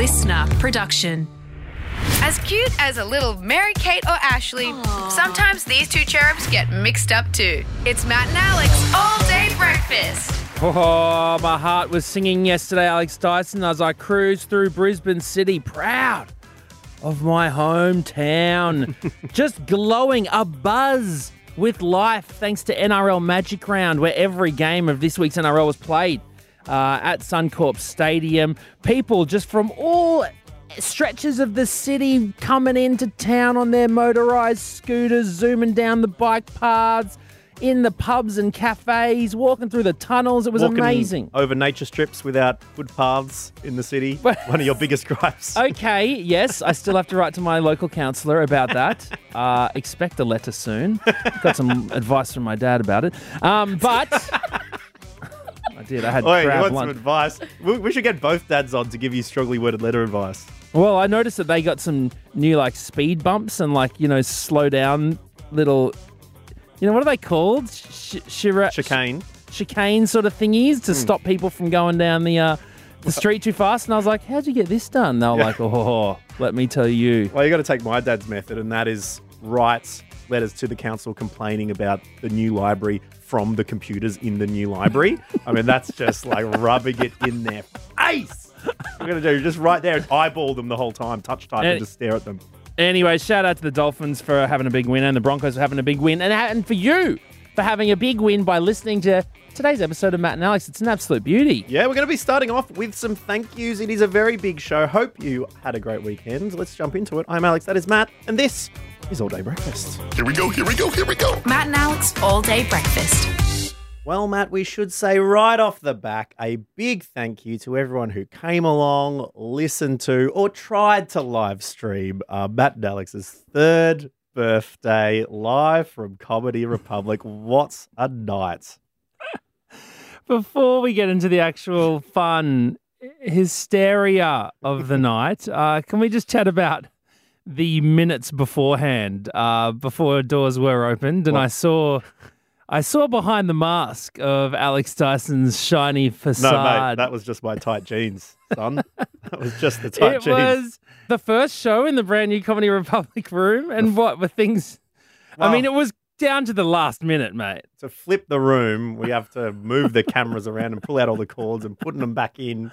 listener production. As cute as a little Mary Kate or Ashley, sometimes these two cherubs get mixed up too. It's Matt and Alex all day breakfast. Oh, my heart was singing yesterday, Alex Dyson, as I cruised through Brisbane City, proud of my hometown. Just glowing, a buzz with life thanks to NRL Magic Round, where every game of this week's NRL was played uh, at Suncorp Stadium. People just from all stretches of the city coming into town on their motorised scooters, zooming down the bike paths, in the pubs and cafes, walking through the tunnels. It was Walking amazing. Over nature strips without footpaths in the city. One of your biggest gripes. Okay, yes, I still have to write to my local councillor about that. Uh, expect a letter soon. Got some advice from my dad about it. Um, but did. I had you crab want some advice? We, we should get both dads on to give you strongly worded letter advice. Well, I noticed that they got some new like speed bumps and like you know slow down little. You know what are they called? Sh- shira- Chicane. chicane sort of thingies Hmm. to stop people from going down the uh, the street too fast. And I was like, "How'd you get this done?" They were like, "Oh, let me tell you." Well, you got to take my dad's method, and that is write letters to the council complaining about the new library from the computers in the new library. I mean, that's just like rubbing it in their face. We're going to do just right there and eyeball them the whole time, touch type, and And- just stare at them. Anyway, shout out to the Dolphins for having a big win and the Broncos for having a big win, and, and for you for having a big win by listening to today's episode of Matt and Alex. It's an absolute beauty. Yeah, we're going to be starting off with some thank yous. It is a very big show. Hope you had a great weekend. Let's jump into it. I'm Alex, that is Matt, and this is All Day Breakfast. Here we go, here we go, here we go. Matt and Alex all day breakfast. Well, Matt, we should say right off the back a big thank you to everyone who came along, listened to, or tried to live stream uh, Matt and Alex's third birthday live from Comedy Republic. What a night! Before we get into the actual fun hysteria of the night, uh, can we just chat about the minutes beforehand, uh, before doors were opened, and I saw. I saw behind the mask of Alex Dyson's shiny facade. No, mate, that was just my tight jeans, son. that was just the tight it jeans. was the first show in the brand new Comedy Republic room, and what were things? I mean, it was down to the last minute, mate. to flip the room, we have to move the cameras around and pull out all the cords and putting them back in.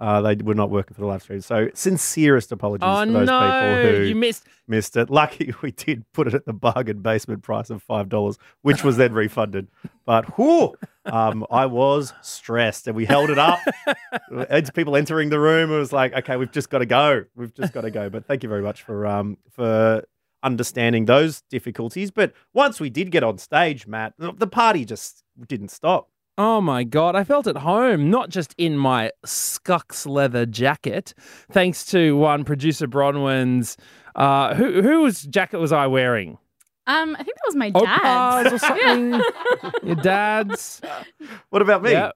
Uh, they were not working for the live stream. So, sincerest apologies Oh to those no, people who you missed. missed it. Lucky we did put it at the bargain basement price of five dollars, which was then refunded. But whoo, um, I was stressed, and we held it up. It's people entering the room. It was like, okay, we've just got to go. We've just got to go. But thank you very much for um for understanding those difficulties. But once we did get on stage, Matt, the party just didn't stop. Oh my god, I felt at home, not just in my Scux leather jacket, thanks to one producer Bronwyn's. Uh, who whose jacket was I wearing? Um, I think that was my Opa's dad's. or something. Your dad's. What about me? Yeah.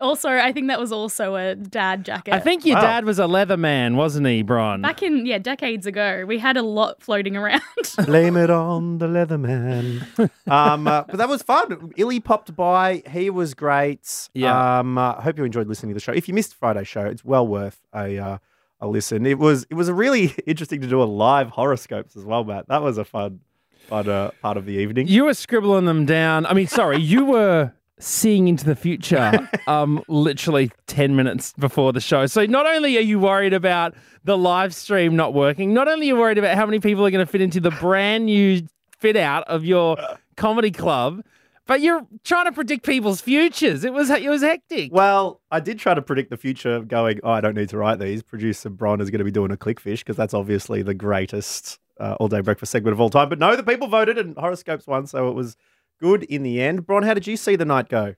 Also, I think that was also a dad jacket. I think your Wow. dad was a leather man, wasn't he, Bron? back in yeah decades ago, we had a lot floating around. Blame it on the leather man. um, uh, but that was fun. Illy popped by. He was great. Yeah. Um, I hope you enjoyed listening to the show. If you missed Friday's show, it's well worth a uh, a listen. It was it was really interesting to do a live horoscopes as well, Matt. That was a fun fun uh, part of the evening. You were scribbling them down. I mean, sorry, you were seeing into the future um literally 10 minutes before the show. So not only are you worried about the live stream not working, not only are you worried about how many people are going to fit into the brand new fit out of your comedy club, but you're trying to predict people's futures. It was it was hectic. Well, I did try to predict the future, going, "Oh, I don't need to write these." Producer Bron is going to be doing a clickfish because that's obviously the greatest uh, all-day breakfast segment of all time. But no, the people voted and horoscopes won, so it was good in the end. Bron, how did you see the night go?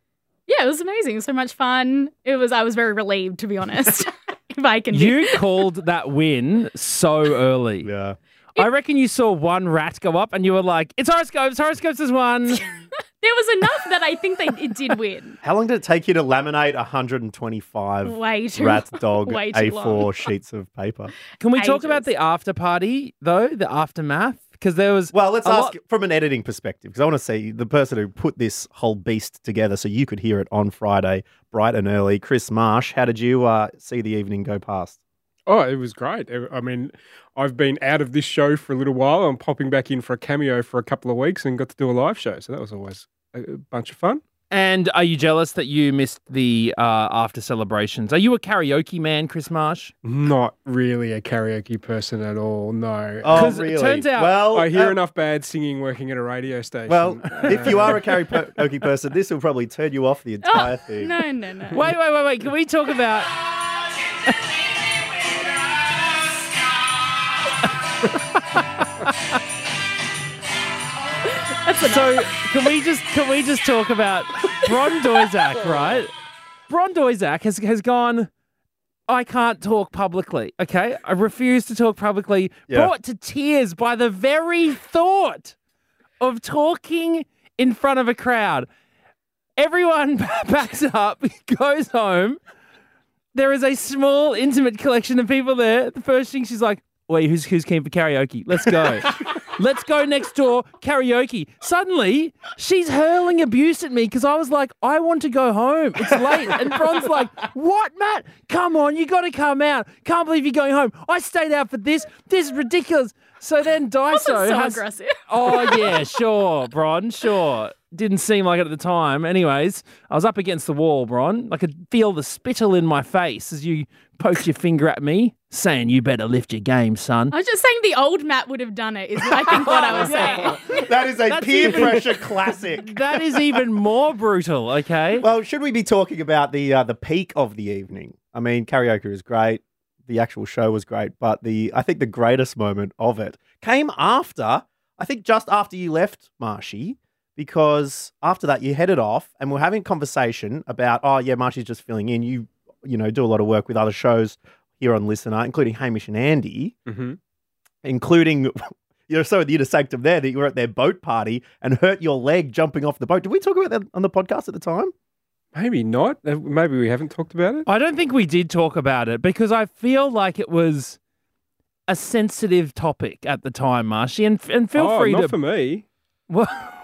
yeah, it was amazing. So much fun. It was. I was very relieved, to be honest. if I can. You called that win so early. Yeah. I reckon you saw one rat go up and you were like, it's horoscopes, horoscopes is one. there was enough that I think they it did win. How long did it take you to laminate 125 Way too rat dog Way too A4 long. sheets of paper? Can we talk about the after party though, the aftermath? Because there was Well, let's ask lot- from an editing perspective because I want to see the person who put this whole beast together so you could hear it on Friday, bright and early. Chris Marsh, how did you uh, see the evening go past? Oh, it was great. I mean, I've been out of this show for a little while. I'm popping back in for a cameo for a couple of weeks and got to do a live show. So that was always a a bunch of fun. And are you jealous that you missed the uh, after celebrations? Are you a karaoke man, Chris Marsh? Not really a karaoke person at all. No. Oh, 'Cause it turns out- well, I hear uh, enough bad singing working at a radio station. Well, if you are a karaoke person, this will probably turn you off the entire Oh, thing. no, no, no. Wait, wait, wait, wait. Can we talk about? So can we just can we just talk about Bron Doizak, right? Bron Doizak has has gone. I can't talk publicly. Okay, I refuse to talk publicly. Yeah. Brought to tears by the very thought of talking in front of a crowd. Everyone backs up, goes home. There is a small, intimate collection of people there. The first thing she's like, "Wait, who's who's keen for karaoke? Let's go." Let's go next door, karaoke. Suddenly, she's hurling abuse at me because I was like, I want to go home. It's late. And Bron's like, What, Matt? Come on, you got to come out. Can't believe you're going home. I stayed out for this. This is ridiculous. So then Daiso so has. aggressive. Oh, yeah, sure, Bron, sure. Didn't seem like it at the time. Anyways, I was up against the wall, Bron. I could feel the spittle in my face as you poked your finger at me, saying, You better lift your game, son. I was just saying the old Matt would have done it, is I think what I was saying. That is a That's peer even- pressure classic. That is even more brutal, okay? Well, should we be talking about the uh, the peak of the evening? I mean, karaoke is great. The actual show was great, but the I think the greatest moment of it came after. I think just after you left, Marshy, because after that you headed off and we're having a conversation about, oh yeah, Marshy's just filling in. You you know do a lot of work with other shows here on Listener, including Hamish and Andy, mhm. including. You're so at the inner sanctum there that you were at their boat party and hurt your leg jumping off the boat. Did we talk about that on the podcast at the time? maybe not. Uh, Maybe we haven't talked about it. I don't think we did talk about it because I feel like it was a sensitive topic at the time, Marshy. And, and feel oh, free not to. for me.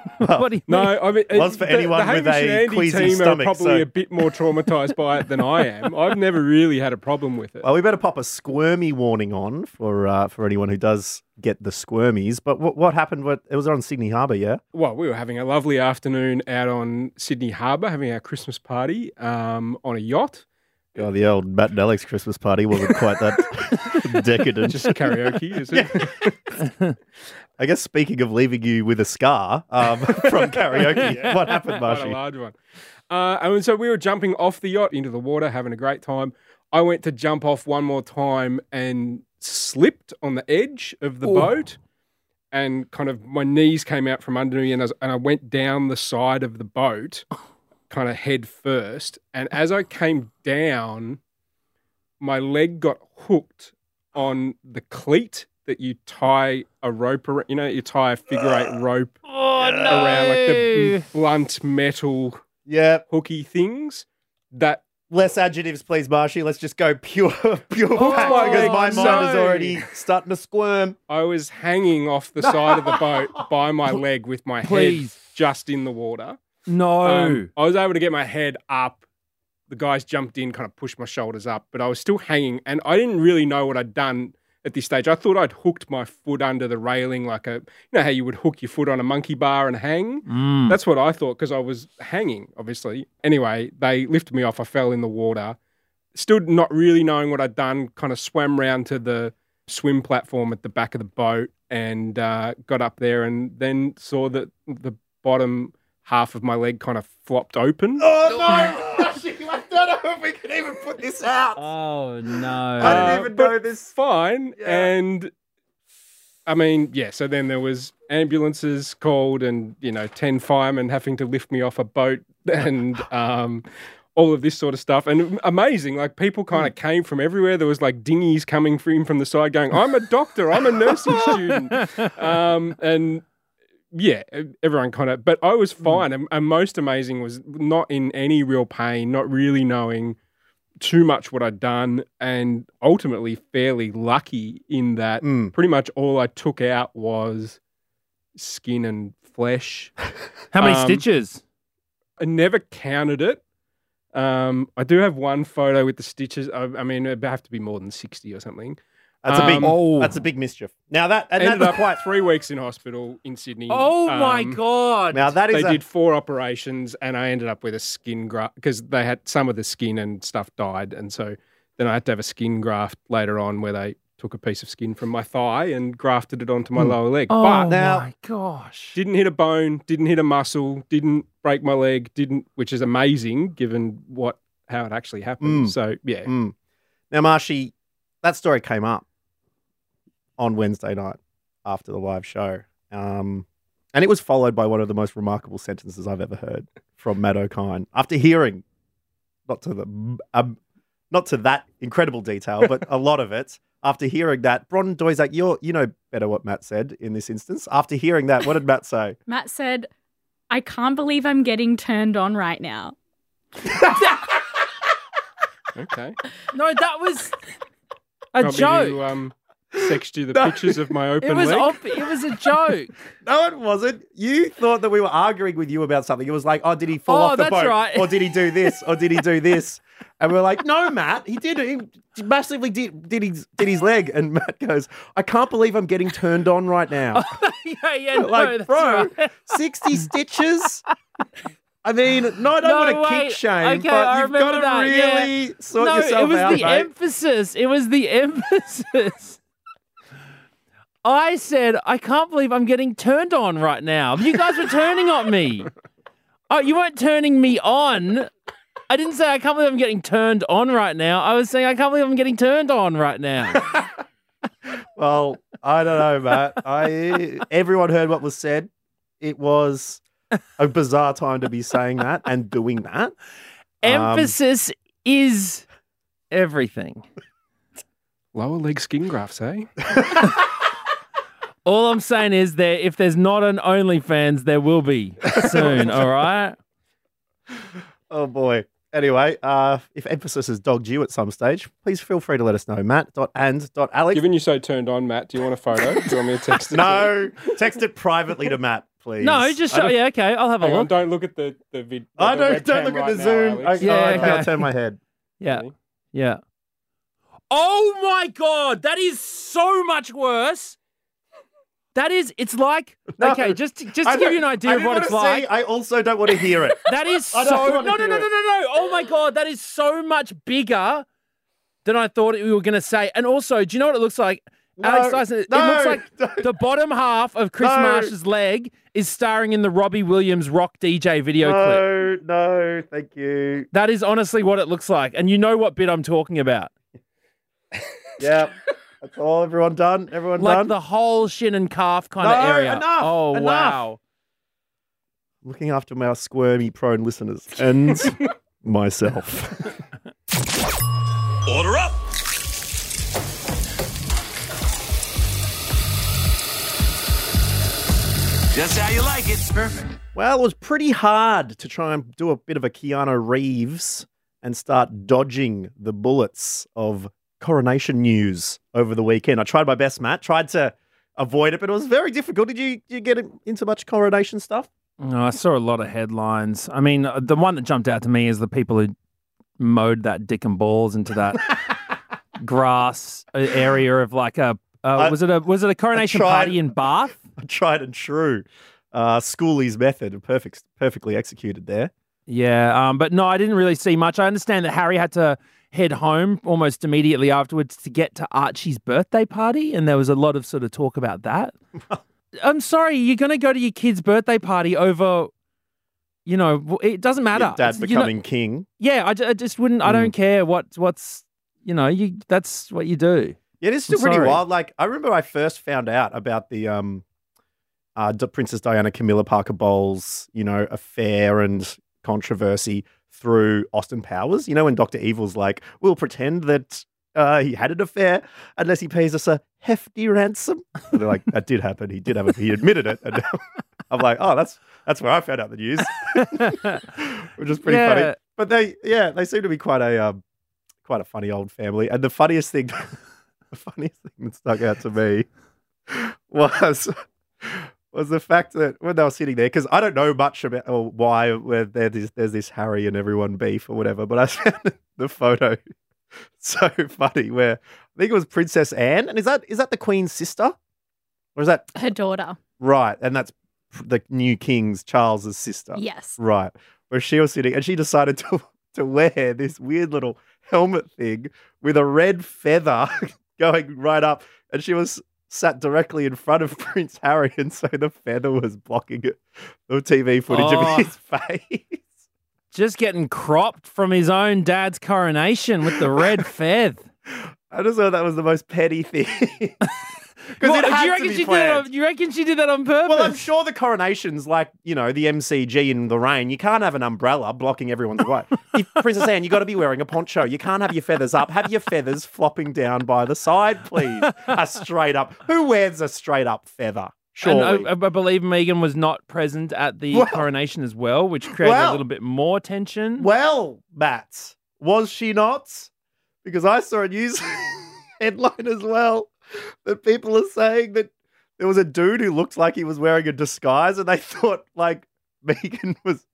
What, what do you mean? No, I mean, it, Was for the, anyone the with Hamish and a Andy queasy team stomach, are probably so- a bit more traumatized by it than I am. I've never really had a problem with it. Well, we better pop a squirmy warning on for uh, for anyone who does get the squirmies. But what what happened? What it was on Sydney Harbour, yeah. Well, we were having a lovely afternoon out on Sydney Harbour, having our Christmas party um, on a yacht. Oh, the old Matt and Alex Christmas party wasn't quite that decadent. Just karaoke, is it? I guess speaking of leaving you with a scar um, from karaoke, what happened, Quite a large one. Uh, and so we were jumping off the yacht into the water, having a great time. I went to jump off one more time and slipped on the edge of the boat, and kind of my knees came out from under me, and I, was, and I went down the side of the boat, kind of head first. And as I came down, my leg got hooked on the cleat that you tie a rope around. You know, you tie a figure eight rope Oh, no. around like the blunt metal Yeah, hooky things that less adjectives, please, Marshy. Let's just go pure, pure Oh facts my because my God, mind is already starting to squirm. I was hanging off the side of the boat by my leg with my Please. head just in the water. No. Um, I was able to get my head up. The guys jumped in, kind of pushed my shoulders up, but I was still hanging, and I didn't really know what I'd done at this stage. I thought I'd hooked my foot under the railing, like a you know how you would hook your foot on a monkey bar and hang. Mm. That's what I thought because I was hanging, obviously. Anyway, they lifted me off. I fell in the water. Still not really knowing what I'd done. Kind of swam round to the swim platform at the back of the boat and uh, got up there and then saw that the bottom half of my leg kind of flopped open. Oh no, Marshy! I don't know if we can even put this out. Oh, no. I didn't Uh, even but know this. Fine. Yeah. And I mean, yeah, so then there was ambulances called and, you know, 10 firemen having to lift me off a boat and um, all of this sort of stuff. And amazing, like people kind Hmm. of came from everywhere. There was like dinghies coming in from the side going, I'm a doctor, I'm a nursing student. Um, and yeah, everyone kind of, but I was fine. And, and most amazing was not in any real pain, not really knowing too much what I'd done, and ultimately fairly lucky in that Mm. pretty much all I took out was skin and flesh. How many um, stitches? I never counted it. Um, I do have one photo with the stitches. I, I mean, it'd have to be more than sixty or something. That's a big. Um, Oh. That's a big mischief. Now that and Ended that's up quite. three weeks in hospital in Sydney. Oh my Um, god! Now that is They a, did four operations, and I ended up with a skin graft because they had some of the skin and stuff died, and so then I had to have a skin graft later on where they took a piece of skin from my thigh and grafted it onto my lower leg. oh but now- my gosh! didn't hit a bone, didn't hit a muscle, didn't break my leg, didn't, which is amazing given what how it actually happened. Mm. So yeah, Mm. Now, Marshy, that story came up on Wednesday night after the live show. Um, and it was followed by one of the most remarkable sentences I've ever heard from Matt O'Kine. After hearing, not to the um, not to that incredible detail, but a lot of it. After hearing that, Bron Doizak, you're you know better what Matt said in this instance. After hearing that, what did Matt say? Matt said, I can't believe I'm getting turned on right now. okay. No, that was a Want me joke. to, um, text you the No. pictures of my open it was leg. ob- it was a joke. No, it wasn't. You thought that we were arguing with you about something. It was like, oh, did he fall Oh, off the that's boat? right. Or did he do this? Or did he do this? And we're like, no, Matt, he did. He massively did, did, his, did his leg. And Matt goes, I can't believe I'm getting turned on right now. Oh, yeah, yeah, no, like, that's bro, right. 60 stitches? I mean, no, I don't No, want to wait. kick shame, Okay, but I you've got remember to that, yeah. really sort no, yourself it was out, the mate. emphasis. It was the emphasis. I said, I can't believe I'm getting turned on right now. You guys were turning on me. Oh, you weren't turning me on. I didn't say I can't believe I'm getting turned on right now. I was saying I can't believe I'm getting turned on right now. Well, I don't know, Matt. I everyone heard what was said. It was a bizarre time to be saying that and doing that. Um, Emphasis is everything. Lower leg skin grafts, eh? All I'm saying is there if there's not an OnlyFans, there will be soon, all right? Oh boy. Anyway, uh, if emphasis has dogged you at some stage, please feel free to let us know. Matt and Alex. Given you're so turned on, Matt, do you want a photo? do you want me to text it? to you? No, text it privately to Matt, please. No, just show, don't- yeah, okay, I'll have a Hang on, look. don't look at the the vid. I don't, don't webcam look right at the now, Zoom. Okay, Yeah, okay, I'll okay. turn my head. Yeah. Yeah. Oh my god, that is so much worse. That is, it's like No, okay, just to, just to give you an idea I of what it's like. see, I also don't want to hear it. That is so no no no no no no. Oh my god, that is so much bigger than I thought we were going to say. And also, do you know what it looks like? Alex No, it looks like don't. the bottom half of Chris No. Marsh's leg is starring in the Robbie Williams rock DJ video clip. No, no, thank you. That is honestly what it looks like. And you know what bit I'm talking about. Yeah, that's all. Everyone done. Everyone Like done. the whole shin and calf kind of area. enough, oh enough. wow. Looking after my squirmy prone listeners and myself. Order up! Just how you like it. Perfect. Well, it was pretty hard to try and do a bit of a Keanu Reeves and start dodging the bullets of coronation news over the weekend. I tried my best, Matt. Tried to avoid it, but it was very difficult. Did you, you get into much coronation stuff? Oh, I saw a lot of headlines. I mean, uh, the one that jumped out to me is the people who mowed that dick and balls into that grass uh, area of like a. Uh, I- was it a was it a coronation tried- party in Bath? Tried and true. Uh, Schooley's method, perfect, perfectly executed there. Yeah, um, but no, I didn't really see much. I understand that Harry had to head home almost immediately afterwards to get to Archie's birthday party, and there was a lot of sort of talk about that. I'm sorry, you're going to go to your kid's birthday party over, you know, it doesn't matter. Your dad It's- becoming king. yeah, I, I just wouldn't. I don't Mm. care what what's you know you. That's what you do. Yeah, it is still I'm pretty sorry. wild. Like I remember I first found out about the um uh Princess Diana Camilla Parker Bowles, you know, affair and controversy through Austin Powers. You know, when Dr. Evil's like, we'll pretend that uh, he had an affair unless he pays us a hefty ransom. And they're like, that did happen. He did have it. He admitted it. And I'm like, oh, that's that's where I found out the news, which is pretty funny. But they, yeah, they seem to be quite a um, quite a funny old family. And the funniest thing, the funniest thing that stuck out to me was was the fact that when they were sitting there, because I don't know much about or why where there's this, there's this Harry and everyone beef or whatever, but I found the photo so funny where I think it was Princess Anne, and is that is that the Queen's sister, or is that Her daughter. right? And that's the new King's Charles's sister, Yes. right? Where she was sitting, and she decided to to wear this weird little helmet thing with a red feather going right up, and she was sat directly in front of Prince Harry, and so the feather was blocking it, the TV footage Oh. of his face. Just getting cropped from his own dad's coronation with the red feather. I just thought that was the most petty thing. It do you reckon she did it on, you reckon she did that on purpose? Well, I'm sure the coronation's like, you know, the MCG in the rain. You can't have an umbrella blocking everyone's way. if, Princess Anne, you got to be wearing a poncho. You can't have your feathers up. Have your feathers flopping down by the side, please. A straight up. Who wears a straight up feather? And uh, Surely. I, I believe Meghan was not present at the Well- coronation as well, which created Well- a little bit more tension. well, Matt, was she not? Because I saw a news headline as well that people are saying that there was a dude who looked like he was wearing a disguise and they thought like Meghan was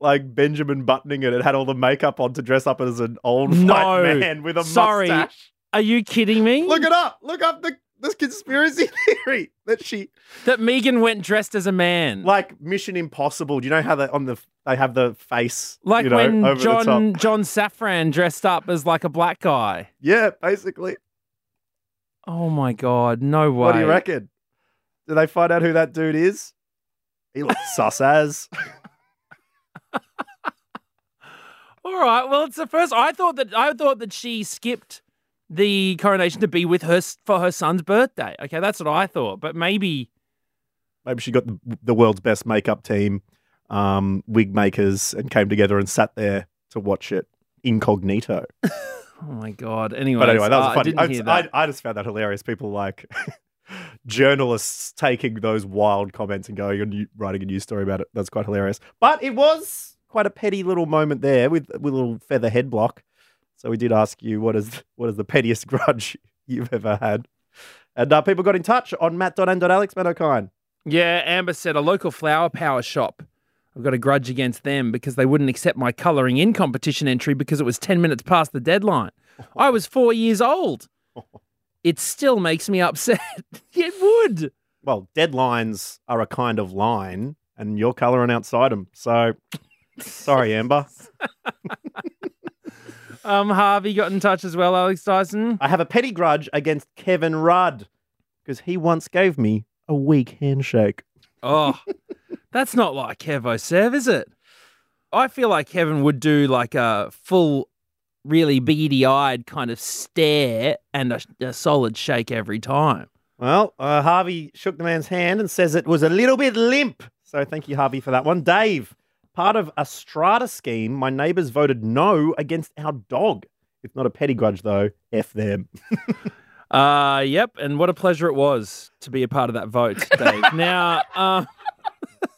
like Benjamin buttoning it and had all the makeup on to dress up as an old No. white man with a Sorry. mustache. Are you kidding me? Look it up. Look up the this conspiracy theory that she that Meghan went dressed as a man. like Mission Impossible. Do you know how they on the they have the face Like you know, when over the top? John John Safran dressed up as like a black guy. Yeah, basically. Oh my god, no way. What do you reckon? Did they find out who that dude is? He looks sus as. All right. Well, it's the first. I thought that I thought that she skipped the coronation to be with her for her son's birthday. Okay, that's what I thought. But maybe Maybe she got the, the world's best makeup team, um, wig makers, and came together and sat there to watch it incognito. Oh my god. Anyway, But anyway, that was I funny. I, I, that. I just found that hilarious. People like journalists taking those wild comments and going and writing a news story about it. That's quite hilarious. But it was quite a petty little moment there with with a little feather head block. So we did ask you what is what is the pettiest grudge you've ever had, and uh, people got in touch on matt.n.alex Matt O'Kine. Yeah, Amber said a local flower power shop. I've got a grudge against them because they wouldn't accept my colouring in competition entry because it was 10 minutes past the deadline. I was four years old. It still makes me upset. it would. Well, deadlines are a kind of line, and you're colouring outside them. So sorry, Amber. Um, Harvey got in touch as well, Alex Dyson. I have a petty grudge against Kevin Rudd because he once gave me a weak handshake. Oh, that's not like Kevo Sev, is it? I feel like Kevin would do like a full, really beady eyed kind of stare and a, a solid shake every time. Well, uh, Harvey shook the man's hand and says it was a little bit limp. So thank you, Harvey, for that one. Dave, part of a strata scheme, my neighbours voted no against our dog. It's not a petty grudge, though. F them. Uh, yep. And what a pleasure it was to be a part of that vote, Dave. now, uh,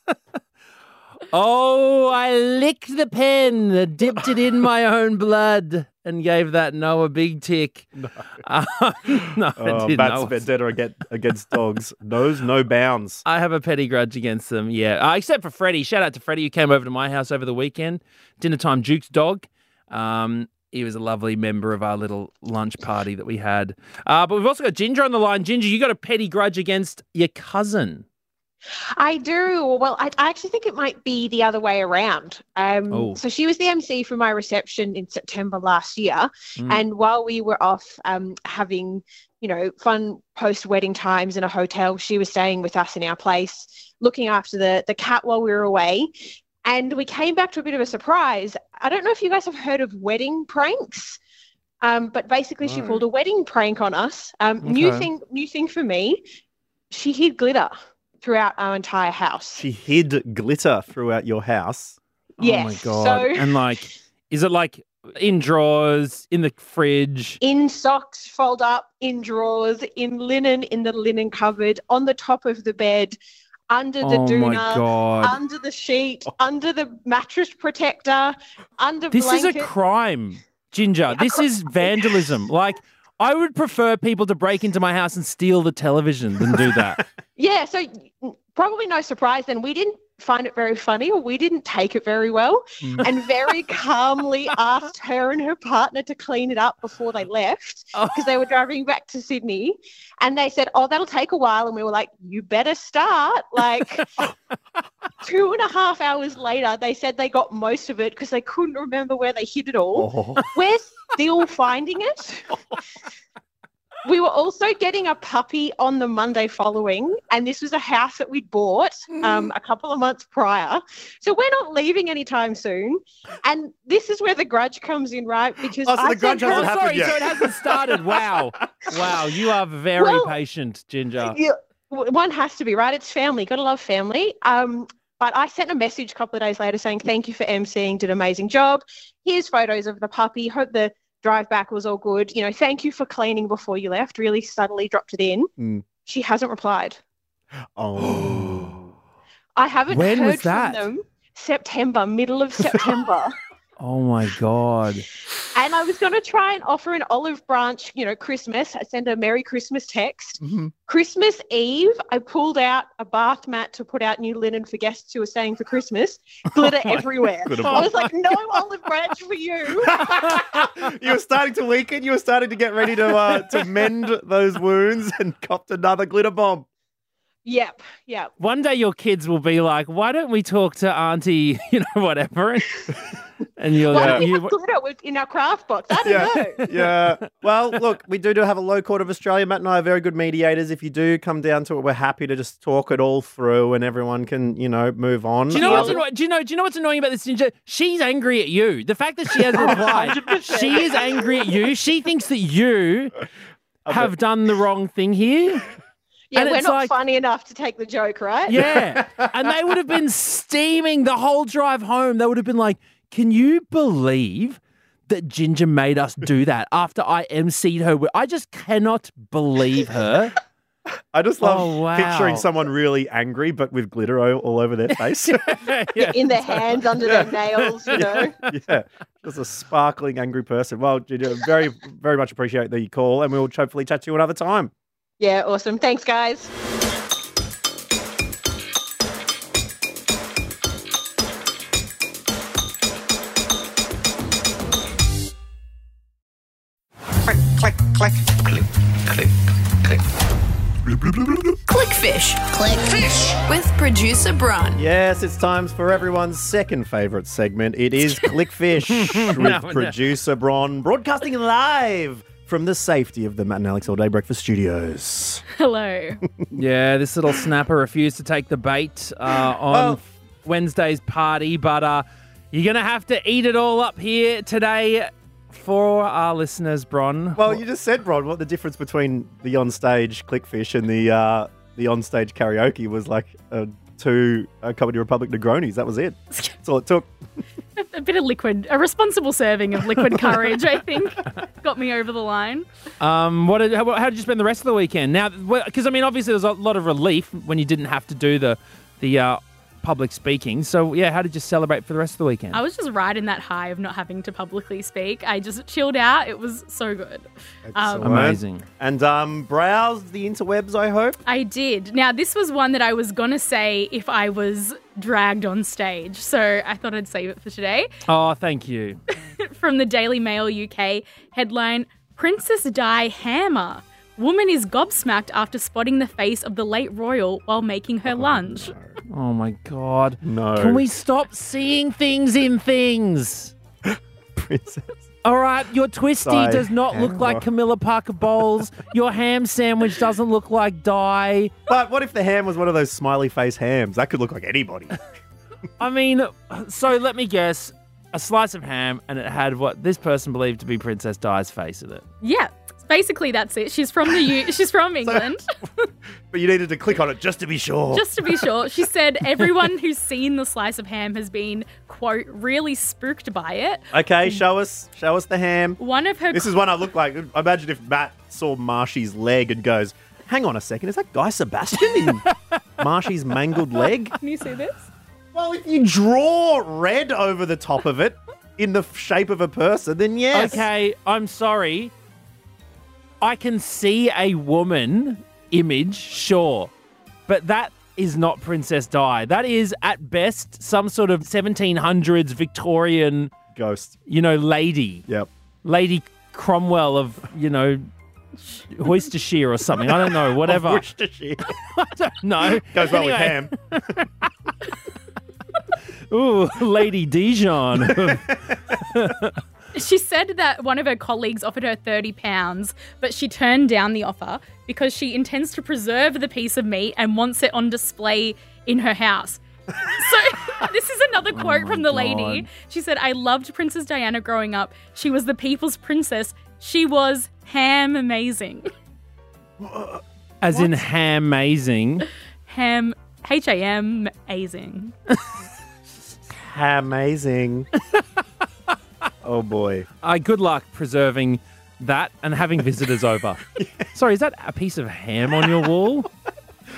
oh, I licked the pen, dipped it in my own blood, and gave that no a big tick. No, uh, no Oh, was- vendetta against, against dogs. Knows no bounds. I have a petty grudge against them, yeah. Uh, except for Freddie. Shout out to Freddie who came over to my house over the weekend. Dinner time, Duke's dog. Um, he was a lovely member of our little lunch party that we had. Uh, but we've also got Ginger on the line. Ginger, you got a petty grudge against your cousin. I do. Well, I, I actually think it might be the other way around. Um, Oh. So she was the MC for my reception in September last year, Mm. and while we were off um, having, you know, fun post-wedding times in a hotel, she was staying with us in our place, looking after the the cat while we were away. And we came back to a bit of a surprise. I don't know if you guys have heard of wedding pranks. Um, but basically, she pulled a wedding prank on us. Um, New thing, new thing for me. She hid glitter throughout our entire house. She hid glitter throughout your house. Oh my Yes, god! so- And like, is it like in drawers, in the fridge? in socks, fold up, in drawers, in linen, in the linen cupboard, on the top of the bed, under the oh doona, my god! under the sheet, under the mattress protector, under This is a crime, Ginger. This is vandalism. Like, I would prefer people to break into my house and steal the television than do that. yeah, so probably no surprise then, we didn't find it very funny or we didn't take it very well Mm. and very calmly asked her and her partner to clean it up before they left Oh. because they were driving back to Sydney. And they said, Oh, that'll take a while. And we were like, You better start. Like two and a half hours later, they said they got most of it because they couldn't remember where they hid it all. Oh. We're still finding it. We were also getting a puppy on the Monday following, and this was a house that we'd bought um, a couple of months prior. So we're not leaving anytime soon. And this is where the grudge comes in, right? Because Oh, so I the grudge sent Oh, hasn't happened sorry, yet. so it hasn't started. Wow. Wow, you are very Well, patient, Ginger. Yeah, one has to be right. It's family. Got to love family. Um, but I sent a message a couple of days later saying thank you for emceeing, did an amazing job. Here's photos of the puppy. Hope the drive back was all good. You know, thank you for cleaning before you left. Really subtly dropped it in. Mm. She hasn't replied. Oh. I haven't When heard was that? from them. September, middle of September. Oh my God. and I was going to try and offer an olive branch, you know, Christmas. I sent a Merry Christmas text. Mhm. Christmas Eve, I pulled out a bath mat to put out new linen for guests who were staying for Christmas. Glitter everywhere. Glitter I was like, no olive branch for you. you were starting to weaken. You were starting to get ready to uh, to mend those wounds and copped another glitter bomb. Yep, yep. One day your kids will be like, why don't we talk to Auntie, you know, whatever? And, and you'll Why do we you, have glitter in our craft box? I don't know. yeah. Well, look, we do do have a low court of Australia. Matt and I are very good mediators. If you do come down to it, we're happy to just talk it all through, and everyone can, you know, move on. Do you know what's anno- do you know do you know what's annoying about this ginger? She's angry at you. The fact that she hasn't replied, she is angry at you. She thinks that you have done the wrong thing here. Yeah, And we're not like- funny enough to take the joke, right? Yeah. and they would have been steaming the whole drive home. They would have been like, Can you believe that Ginger made us do that after I emceed her? I just cannot believe her. I just love Oh, wow. picturing someone really angry, but with glitter all, all over their face. Yeah. In their hands, under their nails, you know. yeah, just a sparkling angry person. Well, Ginger, very, very much appreciate the call, and we'll hopefully chat to you another time. Yeah, awesome. Thanks, guys. Click, click, click, click, click, click. Clickfish. Clickfish. With producer Bron. Yes, it's time for everyone's second favourite segment. It is Clickfish with No, no. producer Bron, broadcasting live from the safety of the Matt and Alex All Day Breakfast Studios. Hello. Yeah, this little snapper refused to take the bait uh, on Oh. Wednesday's party, but uh, you're going to have to eat it all up here today for our listeners, Bron. Well, you just said, Bron, what the difference between the on-stage Clickfish and the uh, the on-stage karaoke was like uh, two uh, Comedy Republic Negronis. That was it. That's all it took. a bit of liquid, a responsible serving of liquid courage, I think, got me over the line. Um, what did, how, how did you spend the rest of the weekend? Now, because I mean, obviously, there's a lot of relief when you didn't have to do the the uh, public speaking. So, yeah, how did you celebrate for the rest of the weekend? I was just riding that high of not having to publicly speak. I just chilled out. It was so good. Um, Amazing. And um, browse the interwebs, I hope. I did. Now, this was one that I was going to say if I was dragged on stage. So I thought I'd save it for today. Oh, thank you. From the Daily Mail UK headline Princess Di Hammer. Woman is gobsmacked after spotting the face of the late royal while making her lunch. Oh my god. No. Can we stop seeing things in things? Princess. All right, your twisty Di does not look like Hammer. Camilla Parker Bowles. your ham sandwich doesn't look like Di. But what if the ham was one of those smiley face hams? That could look like anybody. I mean, so let me guess. A slice of ham, and it had what this person believed to be Princess Di's face in it. Yeah, basically that's it. She's from the U- she's from England. but you needed to click on it just to be sure. Just to be sure, she said everyone who's seen the slice of ham has been quote really spooked by it. Okay, show us, show us the ham. One of her This is one I look like. Imagine if Matt saw Marshy's leg and goes, "Hang on a second, is that Guy Sebastian in Marshy's mangled leg?" Can you see this? Well, if you draw red over the top of it in the shape of a person, then yes. Okay, I'm sorry. I can see a woman image, sure. But that is not Princess Di. That is at best some sort of 1700s Victorian, Ghost. you know, lady, Yep. Lady Cromwell of, you know, Worcestershire or something. I don't know, whatever. Worcestershire. I don't know. Goes well Anyway, with ham. Ooh, Lady Dijon. She said that one of her colleagues offered her £30, but she turned down the offer because she intends to preserve the piece of meat and wants it on display in her house. So, this is another oh quote from the lady. She said, I loved Princess Diana growing up. She was the people's princess. She was ham amazing. As in ham amazing. Ham, H A M amazing. Amazing. Oh boy. Uh, good luck preserving that and having visitors over. Sorry, is that a piece of ham on your wall?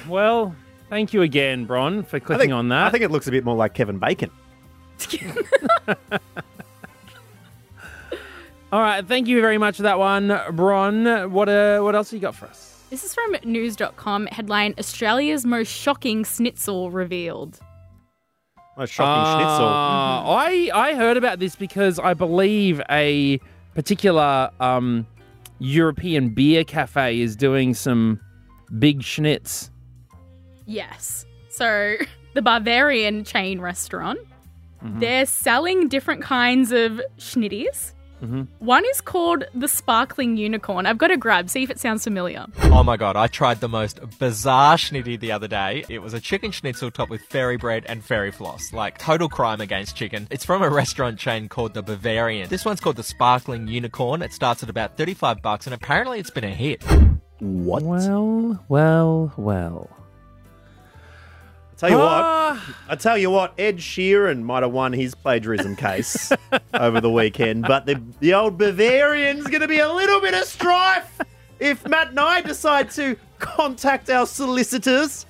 Well, thank you again, Bron, for clicking think, on that. I think it looks a bit more like Kevin Bacon. All right, thank you very much for that one, Bron. What uh, what else have you got for us? This is from news.com headline Australia's most shocking schnitzel revealed. A shocking schnitzel. Uh, I I heard about this because I believe a particular um, European beer cafe is doing some big schnitz. Yes. So the Bavarian chain restaurant, they're selling different kinds of schnitties. One is called the Sparkling Unicorn. I've got to grab, see if it sounds familiar. Oh my god, I tried the most bizarre schnitty the other day. It was a chicken schnitzel topped with fairy bread and fairy floss. Like, total crime against chicken. It's from a restaurant chain called the Bavarian. This one's called the Sparkling Unicorn. It starts at about 35 bucks and apparently it's been a hit. What? Well, well, well. Tell you Ah. what. I tell you what. Ed Sheeran might have won his plagiarism case over the weekend, but the the old Bavarian's going to be a little bit of strife if Matt and I decide to contact our solicitors.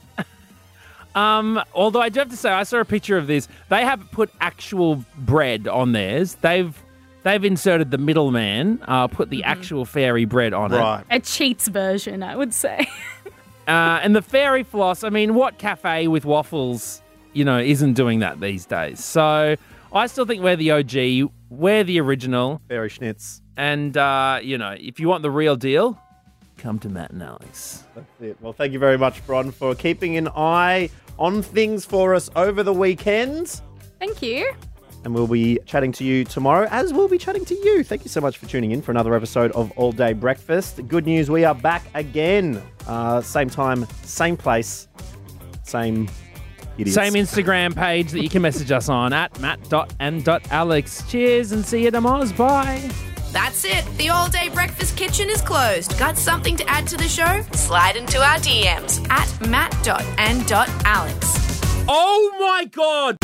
Um, although I do have to say, I saw a picture of this. They have put actual bread on theirs. They've they've inserted the middleman, uh, put the actual fairy bread on it. Right. A cheats version, I would say. Uh, and the fairy floss, I mean, what cafe with waffles, you know, isn't doing that these days? So I still think we're the OG, we're the original. Fairy schnitz. And, uh, you know, if you want the real deal, come to Matt and Alex. That's it. Well, thank you very much, Bron, for keeping an eye on things for us over the weekend. Thank you. And we'll be chatting to you tomorrow, as we'll be chatting to you. Thank you so much for tuning in for another episode of All Day Breakfast. Good news, we are back again. Uh, same time, same place, same idiots. Same Instagram page that you can message us on at matt.and.alex. Cheers and see you tomorrow. Bye. That's it. The all day breakfast kitchen is closed. Got something to add to the show? Slide into our DMs at matt.and.alex. Oh my God!